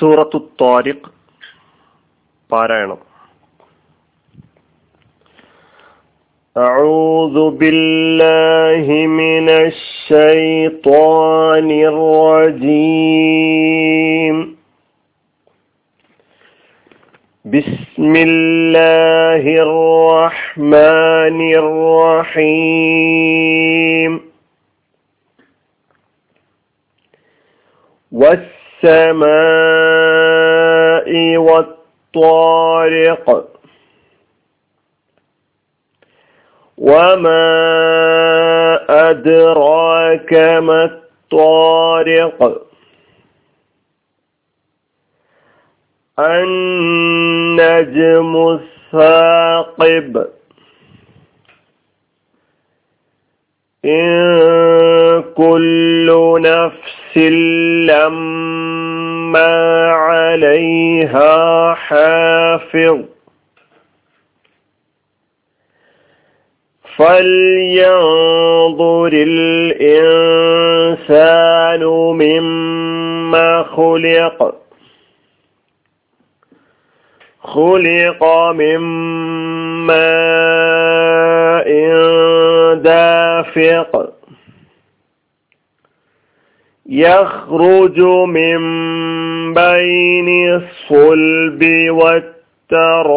സൂറത്തു താരിഖ് പാരായണം أعوذ بالله من الشيطان الرجيم بسم الله الرحمن الرحيم والسماء والطارق. وما أدراك ما الطارق. النجم الثاقب. إن كل نفس لما عليها حافظ فلينظر الإنسان مما خلق خلق من ماء دافق يخرج من بين الصلب والترائب.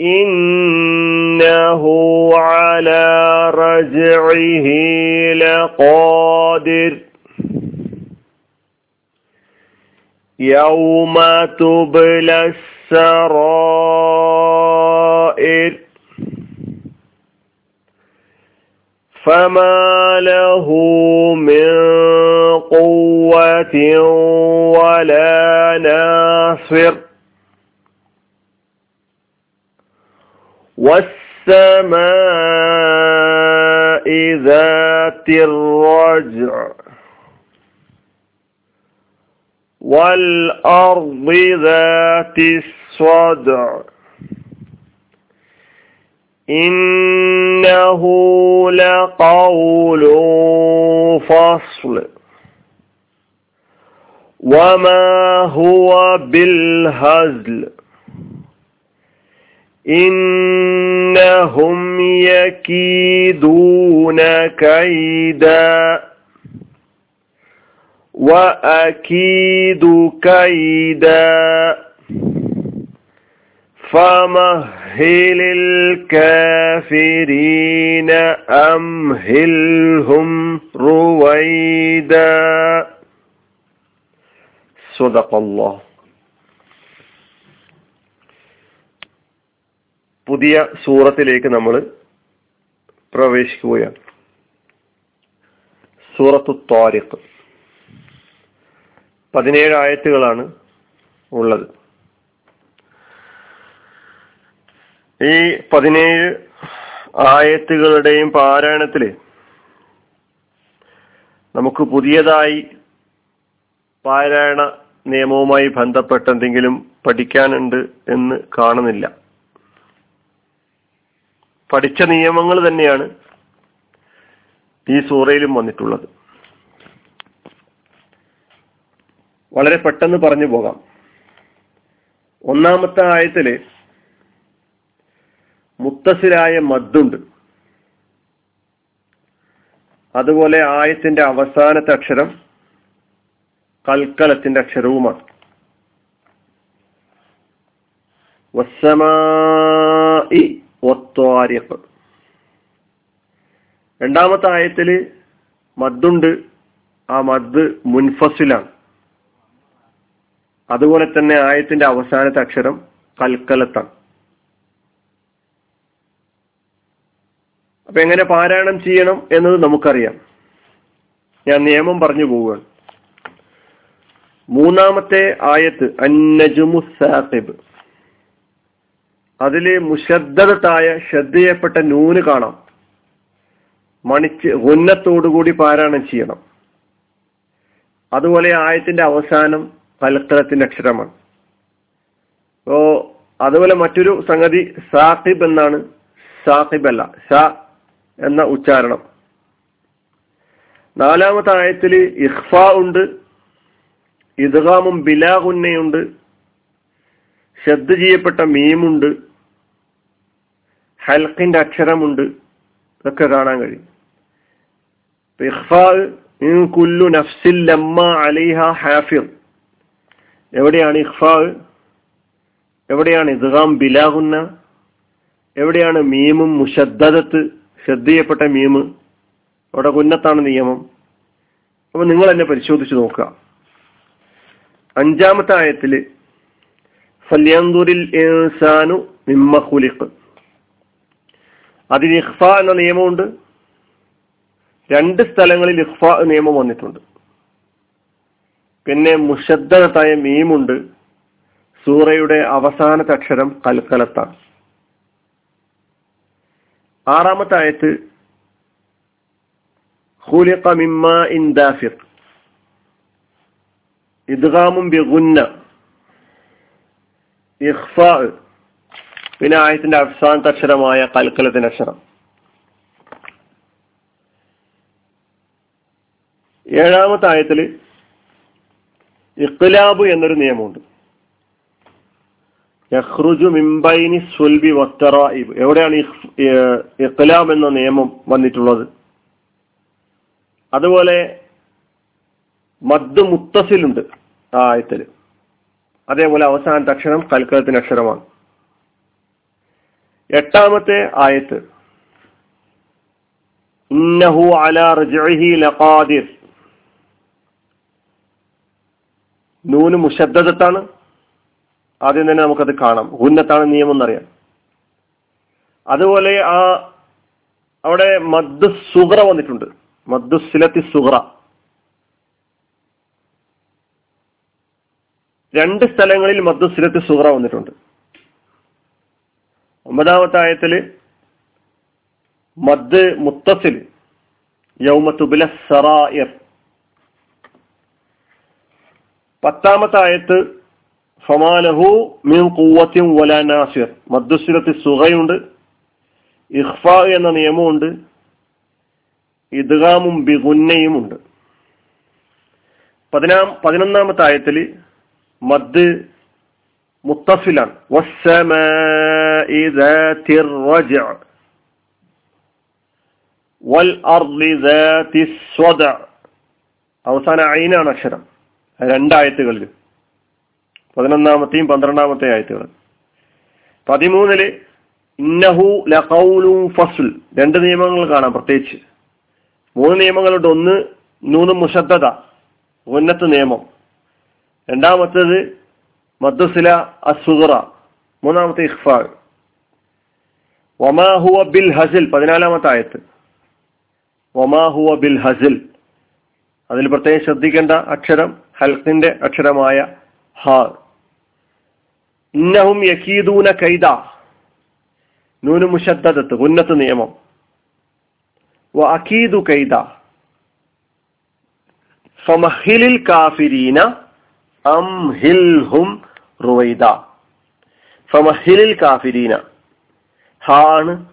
إنه على رجعه لقادر. يوم تبلى السرائر فما له من قوة ولا ناصر والسماء ذات الرجع والأرض ذات الصدع إنه لقول فصل. وما هو بالهزل. إنهم يكيدون كيدا. وأكيد كيدا. فمهل الكافرين أمهلهم رويدا صدق الله പുതിയ സൂറത്തിലേക്ക് നമ്മൾ പ്രവേശിക്കുകയാണ് സൂറത്തു ത്വാരിഖ് പതിനേഴ് ആയത്തുകളാണ് ഉള്ളത് ഈ പതിനേഴ് ആയത്തുകളുടെയും പാരായണത്തിൽ നമുക്ക് പുതിയതായി പാരായണ നിയമവുമായി ബന്ധപ്പെട്ട് എന്തെങ്കിലും പഠിക്കാനുണ്ട് എന്ന് കാണുന്നില്ല. പഠിച്ച നിയമങ്ങൾ തന്നെയാണ് ഈ സൂറയിലും വന്നിട്ടുള്ളത്. വളരെ പെട്ടെന്ന് പറഞ്ഞു പോകാം. ഒന്നാമത്തെ ആയത്തിൽ മുത്തസിലായ മദ്ദുണ്ട്. അതുപോലെ ആയത്തിന്റെ അവസാനത്തെ അക്ഷരം കൽക്കലത്തിന്റെ അക്ഷരവുമാണ്. രണ്ടാമത്തെ ആയത്തിൽ മദ്ദുണ്ട്. ആ മദ് മുൻഫസിലാണ്. അതുപോലെ തന്നെ ആയത്തിന്റെ അവസാനത്തെ അക്ഷരം കൽക്കലത്താണ്. അപ്പൊ എങ്ങനെ പാരായണം ചെയ്യണം എന്നത് നമുക്കറിയാം. ഞാൻ നിയമം പറഞ്ഞു പോവുകയാണ്. മൂന്നാമത്തെ ആയത്ത് അന്നജുമു സാഹിബ്. അതിലെ മുശദ്ദതായ ശ്രദ്ധയപ്പെട്ട നൂന് കാണാം. മണിച്ച് ഉന്നത്തോടുകൂടി പാരായണം ചെയ്യണം. അതുപോലെ ആയത്തിന്റെ അവസാനം കലത്തലത്തിന്റെ അക്ഷരമാണ്. അപ്പോ അതുപോലെ മറ്റൊരു സംഗതി സാഹിബ് എന്നാണ്. സാഹിബ് അല്ല എന്ന ഉച്ചാരണം. നാലാമത്തെ ആയത്തിൽ ഇഹ്ഫ ഉണ്ട് ഇദ്ഗാമും ബിലാഗുന്നയുണ്ട് ശ്രദ്ധ ചെയ്യപ്പെട്ട മീമുണ്ട് ഹൽക്കിന്റെ അക്ഷരമുണ്ട് ഇതൊക്കെ കാണാൻ കഴിയും. കുല്ലു നഫ്സിൽ അലിഹ ഹാഫിർ. എവിടെയാണ് ഇഖ്ഫാ? എവിടെയാണ് ഇദ്ഗാം ബിലാഹുന്ന എവിടെയാണ് മീമും മുഷദ്ദത്ത് ശ്രദ്ധ ചെയ്യപ്പെട്ട മീമ് അവിടെ കുന്നത്താണ് നിയമം. അപ്പൊ നിങ്ങൾ എന്നെ പരിശോധിച്ചു നോക്കുക. അഞ്ചാമത്തെ ഫല്യന്തുരിൽ ഇൻസാനു മിമ്മ അതിന് ഇഹ്ഫ എന്ന നിയമമുണ്ട്. രണ്ട് സ്ഥലങ്ങളിൽ ഇഹ്ഫ നിയമം വന്നിട്ടുണ്ട്. പിന്നെ മുഷദ്ദത്തായ മീമുണ്ട് സൂറയുടെ അവസാനത്തെ അക്ഷരം കൽക്കലത്താണ്. ആറാമത്തെ ആയത്ത് ഖുലിഖ മിമ്മ ഇൻ ദാഫിർ. ഇദ്ഗാമും ബിഗുന്ന. ഇഖ്ഫ. പിന്നെ ആയത്തിന്റെ അവസാനത്തെ അക്ഷരമായ കൽക്കലത്തിന്റെ അക്ഷരം. ഏഴാമത്തെ ആയത്തിൽ ഇഖ്ലാബ് എന്നൊരു നിയമമുണ്ട്. യഹ്റുജു മിംബൈനി സുൽബി വത്തറായിബ് എവിടെയാണ് ഇഖ്ലാം എന്ന നിയമം വന്നിട്ടുള്ളത്? അതുപോലെ മദ് മുത്തസിലുണ്ട് ആ ആയത്തിൽ. അതേപോലെ അവസാനത്തെ അക്ഷരം കൽക്കലത്തിന്റെ അക്ഷരമാണ്. എട്ടാമത്തെ ആയത്ത്. ഇന്നഹു ലഖാദിർ. നൂന് മുഷദ്ദത്താണ് ആദ്യം തന്നെ നമുക്കത് കാണാം. ഉന്നത്താണ് നിയമം എന്നറിയാം. അതുപോലെ ആ അവിടെ മദ് സുഗ്ര വന്നിട്ടുണ്ട്. മദ്ദു സിലത്തി സുഗ്ര രണ്ട് സ്ഥലങ്ങളിൽ മദ്ദു സിലത്തി സുഗ്ര വന്നിട്ടുണ്ട്. ഒമ്പതാമത്തെ ആയത്തിൽ മദ് മുത്തസിൽ യൗമത്തുബില സറായർ പത്താമത്തെ ആയത്ത് ഫമാലഹു മീൻ കൂവത്തിൻ വല സുഖയുണ്ട്. ഇഖ്ഫ എന്ന നിയമമുണ്ട്. ഇദ്ഗാമും ബിഗുന്നയും ഉണ്ട് പതിനാം പതിനൊന്നാമത്തെ ആയത്തിൽ മദ് മുത്തഫിലാണ് അവസാന ഐനാണ് അക്ഷരം. രണ്ടായത്തുകളിൽ പതിനൊന്നാമത്തെയും പന്ത്രണ്ടാമത്തെയും ആയത്തുകൾ. പതിമൂന്നിൽ ഇന്നഹു ലഖൗലു ഫസുൽ. രണ്ട് നിയമങ്ങൾ കാണാം പ്രത്യേകിച്ച്. മൂന്ന് നിയമങ്ങളുണ്ട്. ഒന്ന് നൂന്ന് മുഷദ്ദത ഉന്നത്ത് നിയമം. രണ്ടാമത്തേത് മദ്സില അസുഹറ മൂന്നാമത്തെ ഇഖ്ഫാ വമാഹുവ ബിൽ ഹസിൽ. പതിനാലാമത്തെ ആയത്ത്. വമാഹുവ ബിൽ ഹസിൽ. അതിൽ പ്രത്യേകം ശ്രദ്ധിക്കേണ്ട അക്ഷരം ഹൽക്കിന്റെ അക്ഷരമായ ഹ. ഇന്നഹും യക്കീദൂന കൈദ. നൂനു മുഷദ്ദത്ത് ഉന്നത്ത് നിയമം. വ അക്കീദു കൈദ. ഫമഹിലിൽ കാഫിരീന അംഹിൽഹും റുവൈദ. ഫമഹിലിൽ കാഫിരീന. ഹാണ്.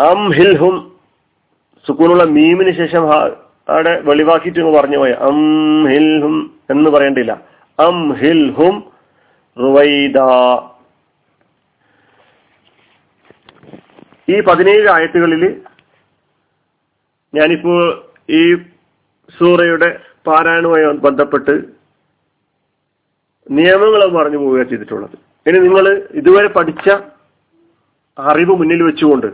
അംഹിൽഹും സുക്കൂനുള്ള മീമിന് ശേഷം അവിടെ വെളിവാക്കിയിട്ട് പറഞ്ഞു പോയ. അം ഹിൽ എന്ന് പറയേണ്ടില്ല. അം ഹിൽ ഹും റുവൈദ. ഈ പതിനേഴ് ആയത്തുകളിൽ ഞാനിപ്പോ ഈ സൂറയുടെ പാരായണവുമായി ബന്ധപ്പെട്ട് നിയമങ്ങൾ പറഞ്ഞു പോവുക ചെയ്തിട്ടുള്ളത്. ഇനി നിങ്ങൾ ഇതുവരെ പഠിച്ച അറിവ് മുന്നിൽ വെച്ചുകൊണ്ട്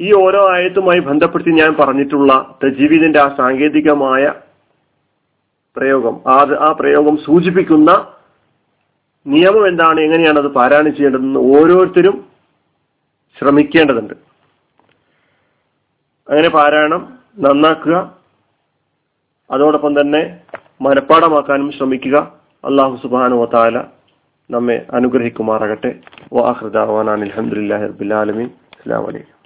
ഈ ഓരോ ആയത്തുമായി ബന്ധപ്പെടുത്തി ഞാൻ പറഞ്ഞിട്ടുള്ള തജീവിദിന്റെ ആ സാങ്കേതികമായ പ്രയോഗം ആ പ്രയോഗം സൂചിപ്പിക്കുന്ന നിയമം എന്താണ് എങ്ങനെയാണ് അത് പാരായണം ചെയ്യേണ്ടതെന്ന് ഓരോരുത്തരും ശ്രമിക്കേണ്ടതുണ്ട്. അങ്ങനെ പാരായണം നന്നാക്കുക അതോടൊപ്പം തന്നെ മനഃപ്പാടമാക്കാനും ശ്രമിക്കുക. അള്ളാഹു സുബാനു താല നമ്മെ അനുഗ്രഹിക്കുമാറാകട്ടെ. വാഹൃദാൻ അലഹമുല്ലാ റബിൻ അസ്സാം വലൈക്കും